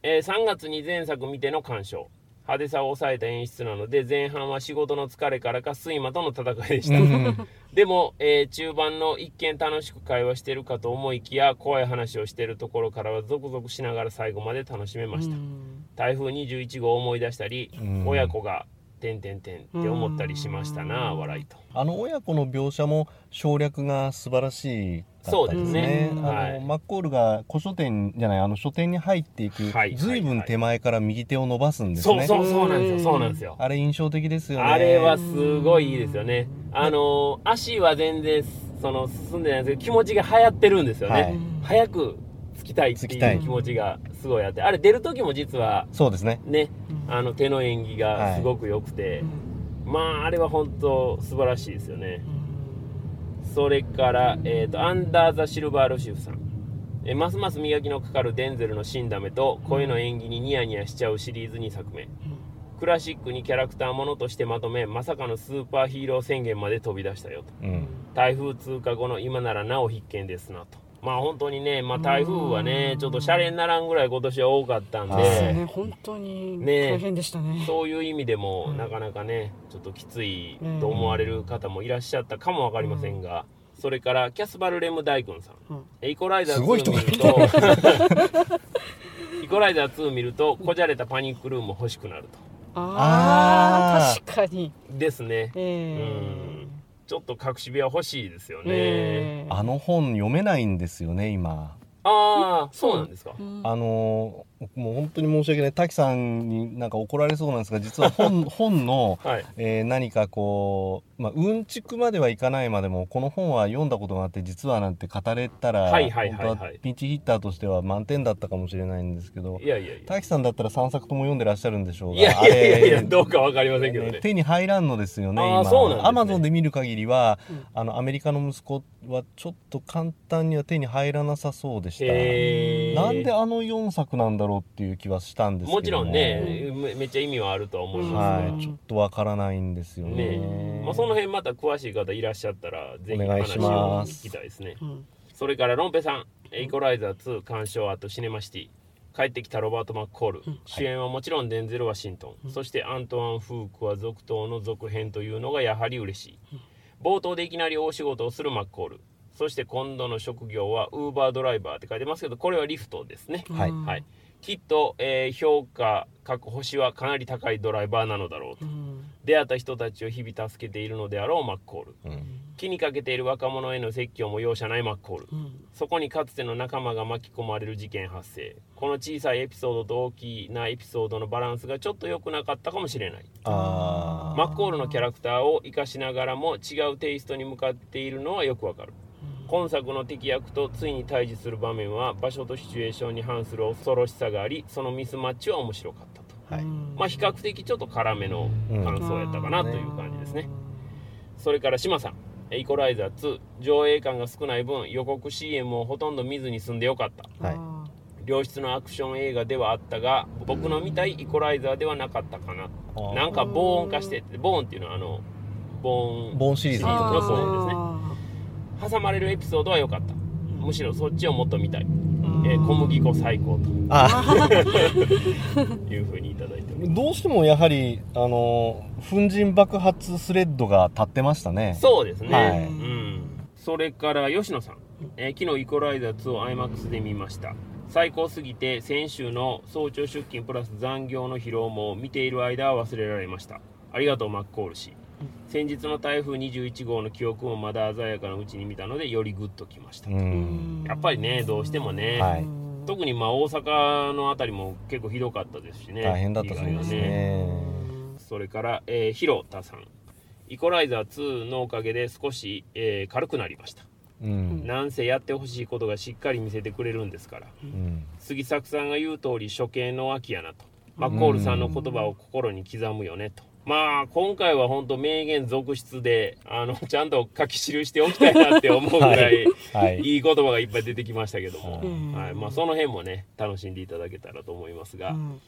S1: えー3月に前作見ての鑑賞派手さを抑えた演出なので前半は仕事の疲れからか睡魔との戦いでした、
S2: うん
S1: でも、えー中盤の一見楽しく会話してるかと思いきや怖い話をしてるところからはゾクゾクしながら最後まで楽しめました、
S3: うん。
S1: 台風21号を思い出したり、
S2: うん。
S1: 親子が「てんてんてん」って思ったりしましたな、
S3: うん
S1: 笑いと。
S2: あの親子の描写も省略が素晴らしいか
S1: そうです
S2: ったですね。
S1: ね。
S2: あの、
S1: はい。
S2: マッコールが古書店じゃないあの書店に入っていく、
S1: はい
S2: ずいぶん手前から右手を伸ばすんですね。
S1: そうそうそうなんですよそうなんですよ。
S2: あれ印象的ですよね。
S1: あれはすごいいいですよね。あの足は全然その進んでないんですけど気持ちが流行ってるんですよね、
S2: はい。
S1: 早く着きたいって
S2: 着きたい。う
S1: い気持ちがすごいあって。あれ出る時も実は
S2: そうですね。
S1: ね
S3: うん
S1: あの手の演技がすごく良くて、まああれは本当素晴らしいですよねそれから、えーと「アンダー・ザ・シルバー・ロシフさん」えますます磨きのかかるデンゼルの死んだ目と声の演技にニヤニヤしちゃうシリーズ2作目。クラシックにキャラクターものとしてまとめまさかのスーパーヒーロー宣言まで飛び出したよと。
S2: うん。
S1: 台風通過後の今ならなお必見ですなとまあ本当にね、まあ、台風はねちょっとシャレにならんぐらい今年は多かったんで、
S3: ね。本当に
S1: ね。
S3: 大変でしたね。
S1: そういう意味でも、
S3: うん。
S1: なかなかねちょっときついと思われる方もいらっしゃったかも分かりませんが、それからキャスバル・レム大君さん。
S3: うん。
S1: イコライザー
S2: すごい
S1: 2見るとイコライザー2見るとこじゃれたパニックルーム欲しくなると。
S3: ああ確かに。
S1: ですね。
S3: え
S1: うんちょっと隠し部屋欲しいですよ
S3: え
S1: ね、
S3: ええ
S2: あの本読めないんですよね今。
S1: ああそうなんですか、
S3: うん。
S2: あのもう本当に申し訳ない。滝さんになんか怒られそうなんですが実は本 本の、
S1: はい。
S2: えー何かこう、まあ、うんちくまではいかないまでもこの本は読んだことがあって実はなんて語れたら、
S1: はいはいはいはい。
S2: 本当はピンチヒッターとしては満点だったかもしれないんですけど
S1: いやいや
S2: 滝さんだったら3作とも読んでらっしゃるんでしょうが
S1: いやいやいやどうか分かりませんけどね。
S2: 手に入らんのですよね今。アマゾンで見る限りは、
S3: うん。
S2: あのアメリカの息子はちょっと簡単には手に入らなさそうでした。なんであの4作なんだろうっていう気はしたんですけど
S1: も。ちろんねめめっちゃ意味はあるとは思いますが、
S2: はい、ちょっとわからないんですよね。
S1: ねまあ、その辺また詳しい方いらっしゃったらぜひ
S2: お願いし
S1: 話を
S2: ます
S1: 聞きたいですね。
S3: うん。
S1: それからロンペさん「イコライザー2鑑賞あとシネマシティ」帰ってきたロバート・マッコール、主演はもちろんデンゼル・ワシントン、そしてアントワン・フークは続投の続編というのがやはり嬉しい、冒頭でいきなり大仕事をするマッコール。そして今度の職業はウーバードライバーって書いてますけどこれはリフトですね、
S2: はい。
S3: うん
S1: はい、きっと、えー評価各星はかなり高いドライバーなのだろうと、
S3: うん。
S1: 出会った人たちを日々助けているのであろうマッコール。
S2: うん。
S1: 気にかけている若者への説教も容赦ないマッコール。
S3: うん。
S1: そこにかつての仲間が巻き込まれる事件発生。この小さいエピソードと大きなエピソードのバランスがちょっと良くなかったかもしれない。
S2: あ
S1: マッコールのキャラクターを生かしながらも違うテイストに向かっているのはよくわかる今作の敵役とついに対峙する場面は場所とシチュエーションに反する恐ろしさがありそのミスマッチは面白かったと。
S2: はい。
S3: うん
S1: まあ比較的ちょっと辛めの感想やったかなという感じですね、それから島さんイコライザー2上映感が少ない分予告 CM をほとんど見ずに済んでよかった。
S2: はい。
S3: あ
S1: 良質のアクション映画ではあったが僕の見たいイコライザーではなかったかな。なんか防音化してってボーンっていうのはあのボーン。
S2: ボーンシリーズ
S1: の
S3: ー。
S1: ボーンですね挟まれるエピソードは良かった。むしろそっちをもっと見たい、えー小麦粉最高
S2: あ
S1: と いうふうにいただいておりま
S2: どうしてもやはりあの粉塵爆発スレッドが立ってましたね。
S1: すそうですね、
S2: はい。
S1: うん、それから吉野さん、えー昨日イコライザー2を IMAX で見ました。最高すぎて先週の早朝出勤プラス残業の疲労も見ている間は忘れられました。ありがとうマッコール氏先日の台風21号の記憶もまだ鮮やかなうちに見たのでよりグッときました、
S2: うん。
S1: やっぱりねどうしてもね、
S2: はい。
S1: 特にまあ大阪の辺りも結構ひどかったですしね
S2: 大変だったそうです
S1: 被害が
S2: ね。
S1: それから、えー、広田さん。イコライザー2のおかげで少し、えー軽くなりました。
S2: うん。
S1: なんせやってほしいことがしっかり見せてくれるんですから。
S2: うん。
S1: 杉作さんが言う通り処刑の秋やなと。マッコールさんの言葉を心に刻むよねとまあ今回は本当名言続出であのちゃんと書き記しておきたいなって思うぐらい、
S2: はい。
S1: い。い言葉がいっぱい出てきましたけども、
S2: はい。
S1: はい。まあ、その辺もね楽しんでいただけたらと思いますが、
S3: うん。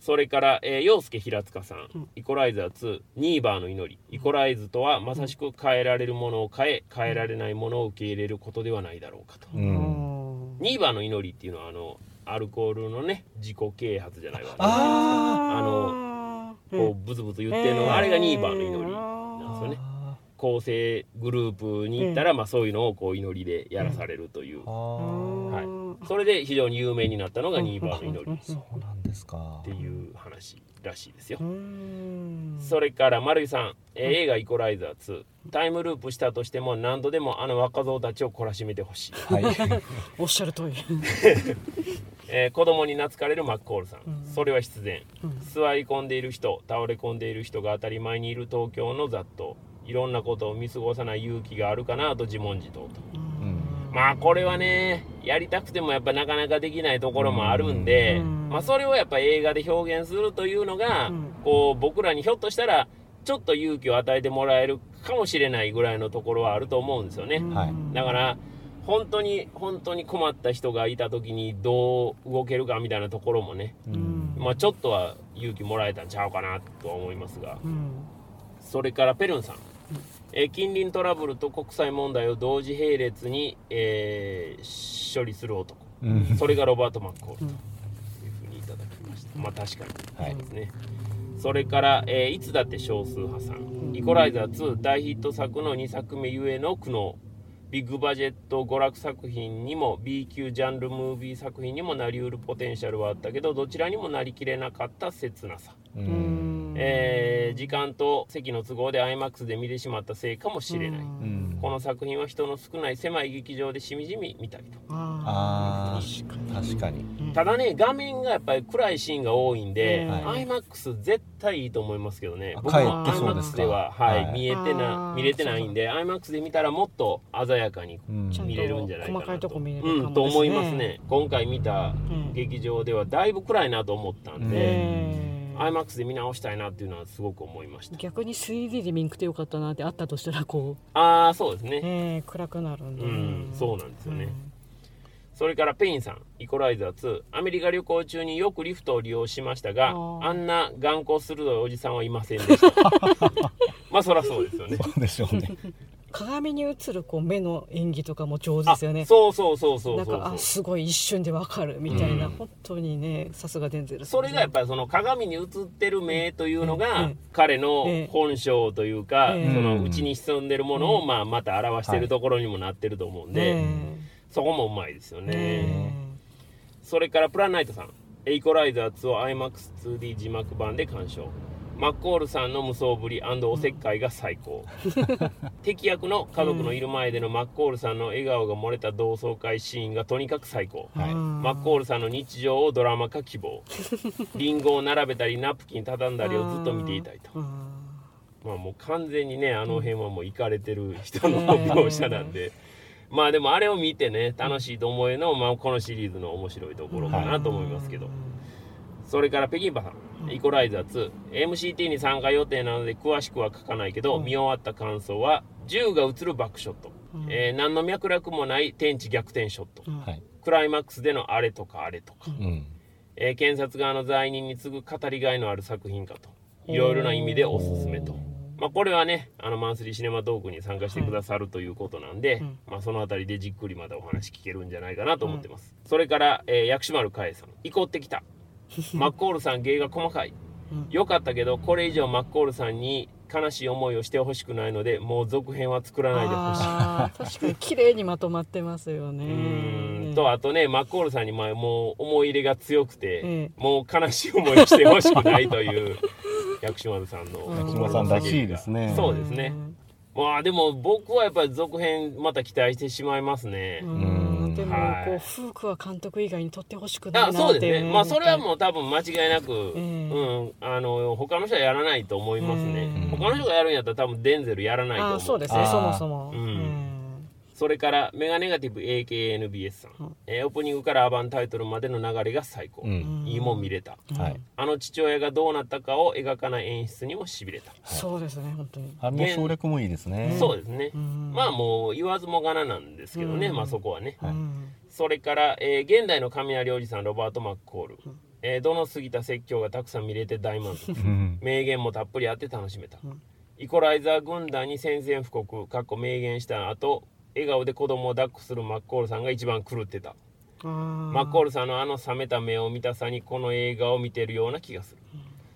S1: それから、えー、陽介平塚さん、
S3: うん。
S1: イコライザー2ニーバーの祈り。イコライズとはまさしく変えられるものを変え変えられないものを受け入れることではないだろうかと、
S2: うん。
S1: ニーバーの祈りっていうのはあのアルコールのね自己啓発じゃないわ。
S2: あ
S1: あ
S3: の
S1: こうブツブツ言ってるのが、あれがニーバーの祈りなんですよね。構成グループに行ったら、まあ、そういうのをこう祈りでやらされるという、
S2: あ
S1: はい。
S3: い
S1: それで非常に有名になったのがニーバーの祈り。っ
S2: ーそうなんですか。
S1: ていう話らしいですよ。
S3: うん。
S1: それから丸井さん、えー映画「イコライザー2」タイムループしたとしても何度でもあの若造たちを懲らしめてほしい、
S2: はい。
S3: おっしゃる通り。
S1: えー子供に懐かれるマッコールさん、
S3: うん。
S1: それは必然。
S3: うん。
S1: 座り込んでいる人倒れ込んでいる人が当たり前にいる東京の雑踏。いろんなことを見過ごさない勇気があるかなと自問自答と。
S2: うん
S1: まあこれはねやりたくてもやっぱなかなかできないところもあるんで、
S3: うん。
S1: まあ、それをやっぱ映画で表現するというのが、
S3: うん。
S1: こう僕らにひょっとしたらちょっと勇気を与えてもらえるかもしれないぐらいのところはあると思うんですよね、
S2: はい。
S1: だから本当に本当に困った人がいた時にどう動けるかみたいなところもね、
S3: うん。
S1: まあ、ちょっとは勇気もらえたんちゃうかなとは思いますが。
S3: うん。
S1: それからペルンさん、えー近隣トラブルと国際問題を同時並列に、えー処理する男。
S2: うん。
S1: それがロバート・マッコール。と
S3: うん。
S1: いうふうにいただきました、まあ確かに。
S2: はい。
S1: ですね、それから、えーいつだって少数派さん、イコライザー2大ヒット作の2作目ゆえの苦悩。ビッグバジェット娯楽作品にも B 級ジャンルムービー作品にもなりうるポテンシャルはあったけどどちらにもなりきれなかった切なさ、
S2: う
S3: うんん
S1: えー時間と席の都合で IMAX で見てしまったせいかもしれない、
S2: うん。
S1: この作品は人の少ない狭い劇場でしみじみ見たいと。
S3: あ
S2: 確かに。
S3: ー
S1: ただね画面がやっぱり暗いシーンが多いんで、
S3: はい。
S1: IMAX 絶対いいと思いますけどね。
S2: あ
S1: 僕も IMAX
S2: か。
S1: では、はい
S2: はい。
S1: 見えて
S3: あ
S1: な
S3: ー
S1: 見れてないんで IMAX で見たらもっと鮮やかに見れるんじゃないかなと。
S3: とね。
S1: うん、と思いますね。今回見た
S3: うん
S1: 劇場ではだいぶ暗いなと思ったん
S2: うん。
S1: で、
S3: えー
S1: IMAX で見直したいなっていうのはすごく思いました。
S3: 逆に 3D で見んくてよかったなってあったとしたらこ
S1: ああそうです
S3: う、
S1: ね、
S3: えー暗くなるんで、
S1: うんそうなんですよね。それからペインさん、イコライザー2、アメリカ旅行中によくリフトを利用しましたが、
S3: あ
S1: んな頑固鋭いおじさんはいませんでした。まあそりゃそうですよね。
S2: そうでしょうね
S3: 鏡に映るこう目の演技とかも上手ですよね。
S1: あそうそうそうそうそう
S3: なんかあすごい一瞬でわかるみたいな、
S1: うん。
S3: 本当にねさすがデンゼルさん。
S1: それがやっぱりその鏡に映ってる目というの
S3: う
S1: が
S3: ん。
S1: 彼の本性というか、
S3: ええ
S1: その内に潜んでるものをまあまた表してるところにもなってると思うんで、
S3: ね
S1: そこもうまいですよね。それからプランナイトさん、エイコライザー2を IMAX2D 字幕版で鑑賞。マッコールさんの無双ぶりおせっかいが最高。敵役の家族のいる前でのマッコールさんの笑顔が漏れた同窓会シーンがとにかく最高。
S2: はい
S3: うん
S1: マッコールさんの日常をドラマ化希望。リンゴを並べたりナプキン畳んだりをずっと見ていたいと。
S3: うん
S1: まあもう完全にね、あの辺はもう行かれてる人の描写なんで。まあでもあれを見てね、楽しいと思えるのも、まあこのシリーズの面白いところかなと思いますけど。それから北京パさん、イコライザー2、MCT に参加予定なので詳しくは書かないけど、
S3: うん。
S1: 見終わった感想は、銃が映るバックショット、
S3: うん。
S1: えー何の脈絡もない天地逆転ショット、クライマックスでのあれとかあれとか、
S2: うん。
S1: えー検察側の罪人に次ぐ語りがいのある作品かと、いろいろな意味でおすすめと。まあ、これはね、あのマンスリーシネマトークに参加してくださるということなんで、
S3: うん。
S1: まあ、そのあたりでじっくりまたお話聞けるんじゃないかなと思ってます。それから、えー薬師丸かえさん、怒ってきた。マッコールさん芸が細かい。
S3: うん。
S1: よかったけど、これ以上マッコールさんに悲しい思いをしてほしくないので、もう続編は作らないでほしい。
S3: 確かに綺麗にまとまってますよね。
S1: とあとねマッコールさんにまあもう思い入れが強くて、
S3: ええ。
S1: もう悲しい思いをしてほしくないという 薬師丸さんの
S3: うん。
S2: 薬師丸さんらしいですね。
S1: そうですね。まあでも僕はやっぱり続編また期待してしまいますね、
S3: うん
S2: うん
S3: でも
S1: はい。
S3: こうフークは監督以外に撮ってほしくない
S1: あ
S3: な
S1: そうですね。まあそれはもう多分間違いなく、
S3: ええ
S1: うん。あの他の人はやらないと思いますね、
S3: うん。
S1: 他の人がやるんやったら多分デンゼルやらないと思う。
S3: あそうですね。そもそも。
S1: うんそれからメガネガティブ AKNBS さん、
S3: うん。
S1: えーオープニングからアバンタイトルまでの流れが最高、
S2: うん。
S1: いいもん見れた、
S3: うん。
S2: はい。
S1: あの父親がどうなったかを描かない演出にもしびれた、
S3: そうですね本当に。
S2: あの省略もいいですね。
S1: そうですね、
S3: うん。
S1: まあもう言わずもがななんですけどね、
S3: うん。
S1: まあそこはね、
S2: はい
S3: うん。
S1: それから、えー現代の雷おじさんロバート・マッコール、えーどの過ぎた説教がたくさん見れて大満足。
S2: うん。
S1: 名言もたっぷりあって楽しめた、
S3: うん。
S1: イコライザー軍団に宣戦布告かっこ明言した後笑顔で子供を抱っこするマッコールさんが一番狂ってた。マ
S3: マ
S1: ッコールさんのあの冷めた目を見たさにこの映画を見てるような気がする、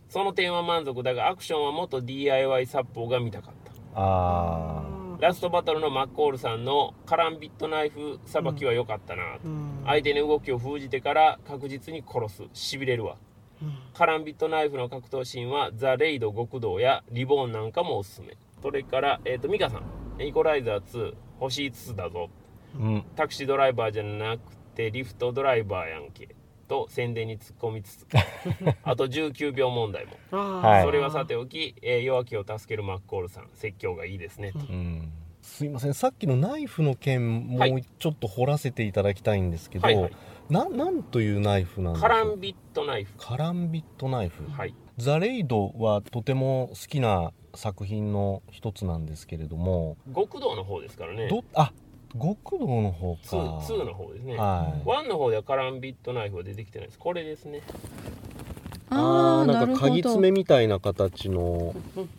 S1: その点は満足だがアクションはもっと DIY 殺法が見たかった。
S2: あ
S1: ラストバトルのマッコールさんのカランビットナイフさばきは良かったな。と、相手の動きを封じてから確実に殺す。しびれるわ。カランビットナイフの格闘シーンはザ・レイド極道やリボーンなんかもおすすめ。それから、えー、とミカさん。イコライザー2星5つだぞ。
S2: ーうん。
S1: タクシードライバーじゃなくてリフトドライバーやんけ。と宣伝に突っ込みつつ。あと19秒問題も。
S2: はい。
S1: それはさておき、えー弱気を助けるマッコールさん。説教がいいですね。と
S2: うん。すいません。さっきのナイフの件も
S1: はい。う
S2: ちょっと掘らせていただきたいんですけど、
S1: はいはい。
S2: ななんというナイフなんでしょう？
S1: カランビットナイフ。
S2: カランビットナイフ、
S1: はい。
S2: ザ・レイドはとても好きな作品の一つなんですけれども、
S1: 極道の方ですからね。
S2: どあ極道の方か。
S1: 2, 2の方ですね、
S2: はい。
S1: 1の方ではカランビットナイフは出てきてないです。これですね。
S2: あーなんか鍵爪みたいな形の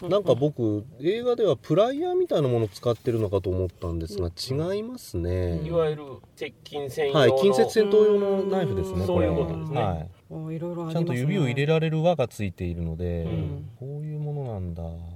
S2: なんか僕映画ではプライヤーみたいなものを使ってるのかと思ったんですが違いますね。
S1: いわゆる接近専用の、
S2: はい近接戦闘用のナイフですね
S1: そういう
S2: こ
S1: とですね。
S2: はい。
S3: おいろいろありますね。
S2: ちゃんと指を入れられる輪がついているので、
S1: うん。
S2: こういうものなんだ。
S3: うん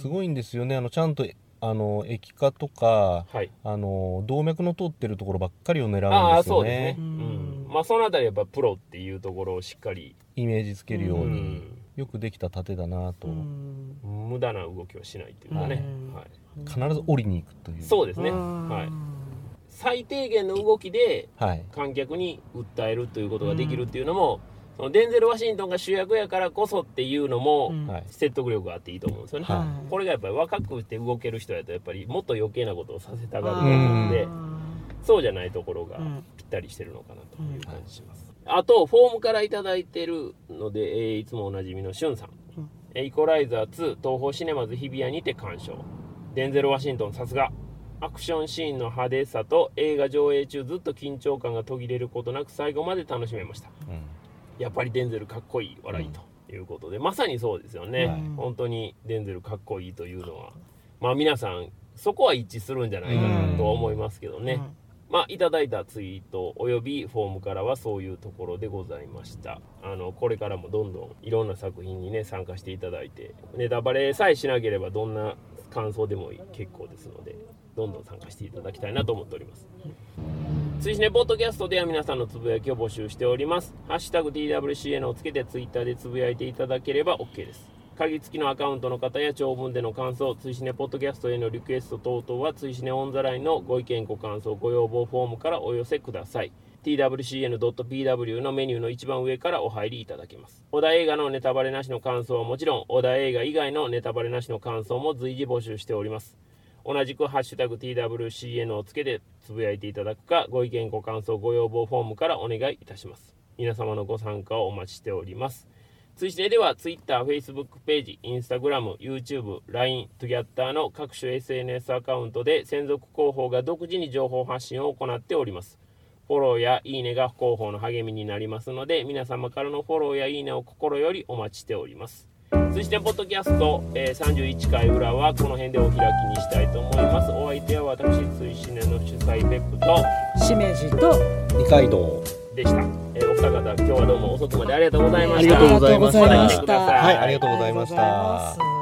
S2: すごいんですよね。あのちゃんとあの液化とか
S1: はい。
S2: あの動脈の通ってるところばっかりを狙
S1: ああ
S2: うんですよ
S1: そうですね。
S2: ね、
S1: う
S3: うん。
S1: ん、まあそのあたりやっぱプロっていうところをしっかり、
S2: イメージつけるよう
S1: う
S2: に、
S1: ん、
S2: よくできた盾だなと、
S3: うん
S1: 無駄な動きをしないっていうかね、
S3: うん。
S1: はい、
S2: 必ず折りに行くという。
S1: そうですね、はい、最低限の動きで
S2: はい。
S1: 観客に訴えるということができるっていうのも、デンゼル・ワシントンが主役やからこそっていうのも説得力があっていいと思うんですよね、
S2: は
S1: これがやっぱり若くして動ける人やとやっぱりもっと余計なことをさせたがると思うん。でそうじゃないところが
S3: うん。
S1: ぴったりしてるのかなという感じします、あとフォームから頂いてるので、えーいつもおなじみのしゅんさん、
S3: うん。
S1: えーイコライザー2東宝シネマズ日比谷にて鑑賞。デンゼル・ワシントンさすが。アクションシーンの派手さと映画上映中ずっと緊張感が途切れることなく最後まで楽しめました。
S2: うん
S1: やっぱりデンゼルかっこいい笑いということで、まさにそうですよね、
S2: はい。
S1: 本当にデンゼルかっこいいというのは。まあ皆さんそこは一致するんじゃないかなとは思いますけどね、まあ、いただいたツイートおよびフォームからはそういうところでございました。あのこれからもどんどんいろんな作品にね参加していただいてネタバレさえしなければどんな感想でも結構ですのでどんどん参加していただきたいなと思っております追試ねポッドキャストでは皆さんのつぶやきを募集しておりますハッシュタグ TWCN をつけてツイッターでつぶやいていただければ OK です鍵付きのアカウントの方や長文での感想、追試ねポッドキャストへのリクエスト等々は、追試ねオンザラインのご意見、ご感想、ご要望フォームからお寄せください。twcn.pw のメニューの一番上からお入りいただけます。小田映画のネタバレなしの感想はもちろん、小田映画以外のネタバレなしの感想も随時募集しております。同じくハッシュタグ TWCN をつけてつぶやいていただくか、ご意見、ご感想、ご要望フォームからお願いいたします。皆様のご参加をお待ちしております。追試では Twitter、Facebook ページ、Instagram、YouTube、LINE、Twitter の各種 SNS アカウントで専属広報が独自に情報発信を行っております。フォローやいいねが広報の励みになりますので、皆様からのフォローやいいねを心よりお待ちしております。追試でポッドキャスト、えー31回裏はこの辺でお開きにしたいと思います。お相手は私、追試ねの主催ペップと
S3: しめじと
S2: 二階堂
S1: でした。えーお二方、今日はどうも遅くまでありがとうございました。
S2: ありがとうございました
S1: また来てください。
S2: はいありがとうございました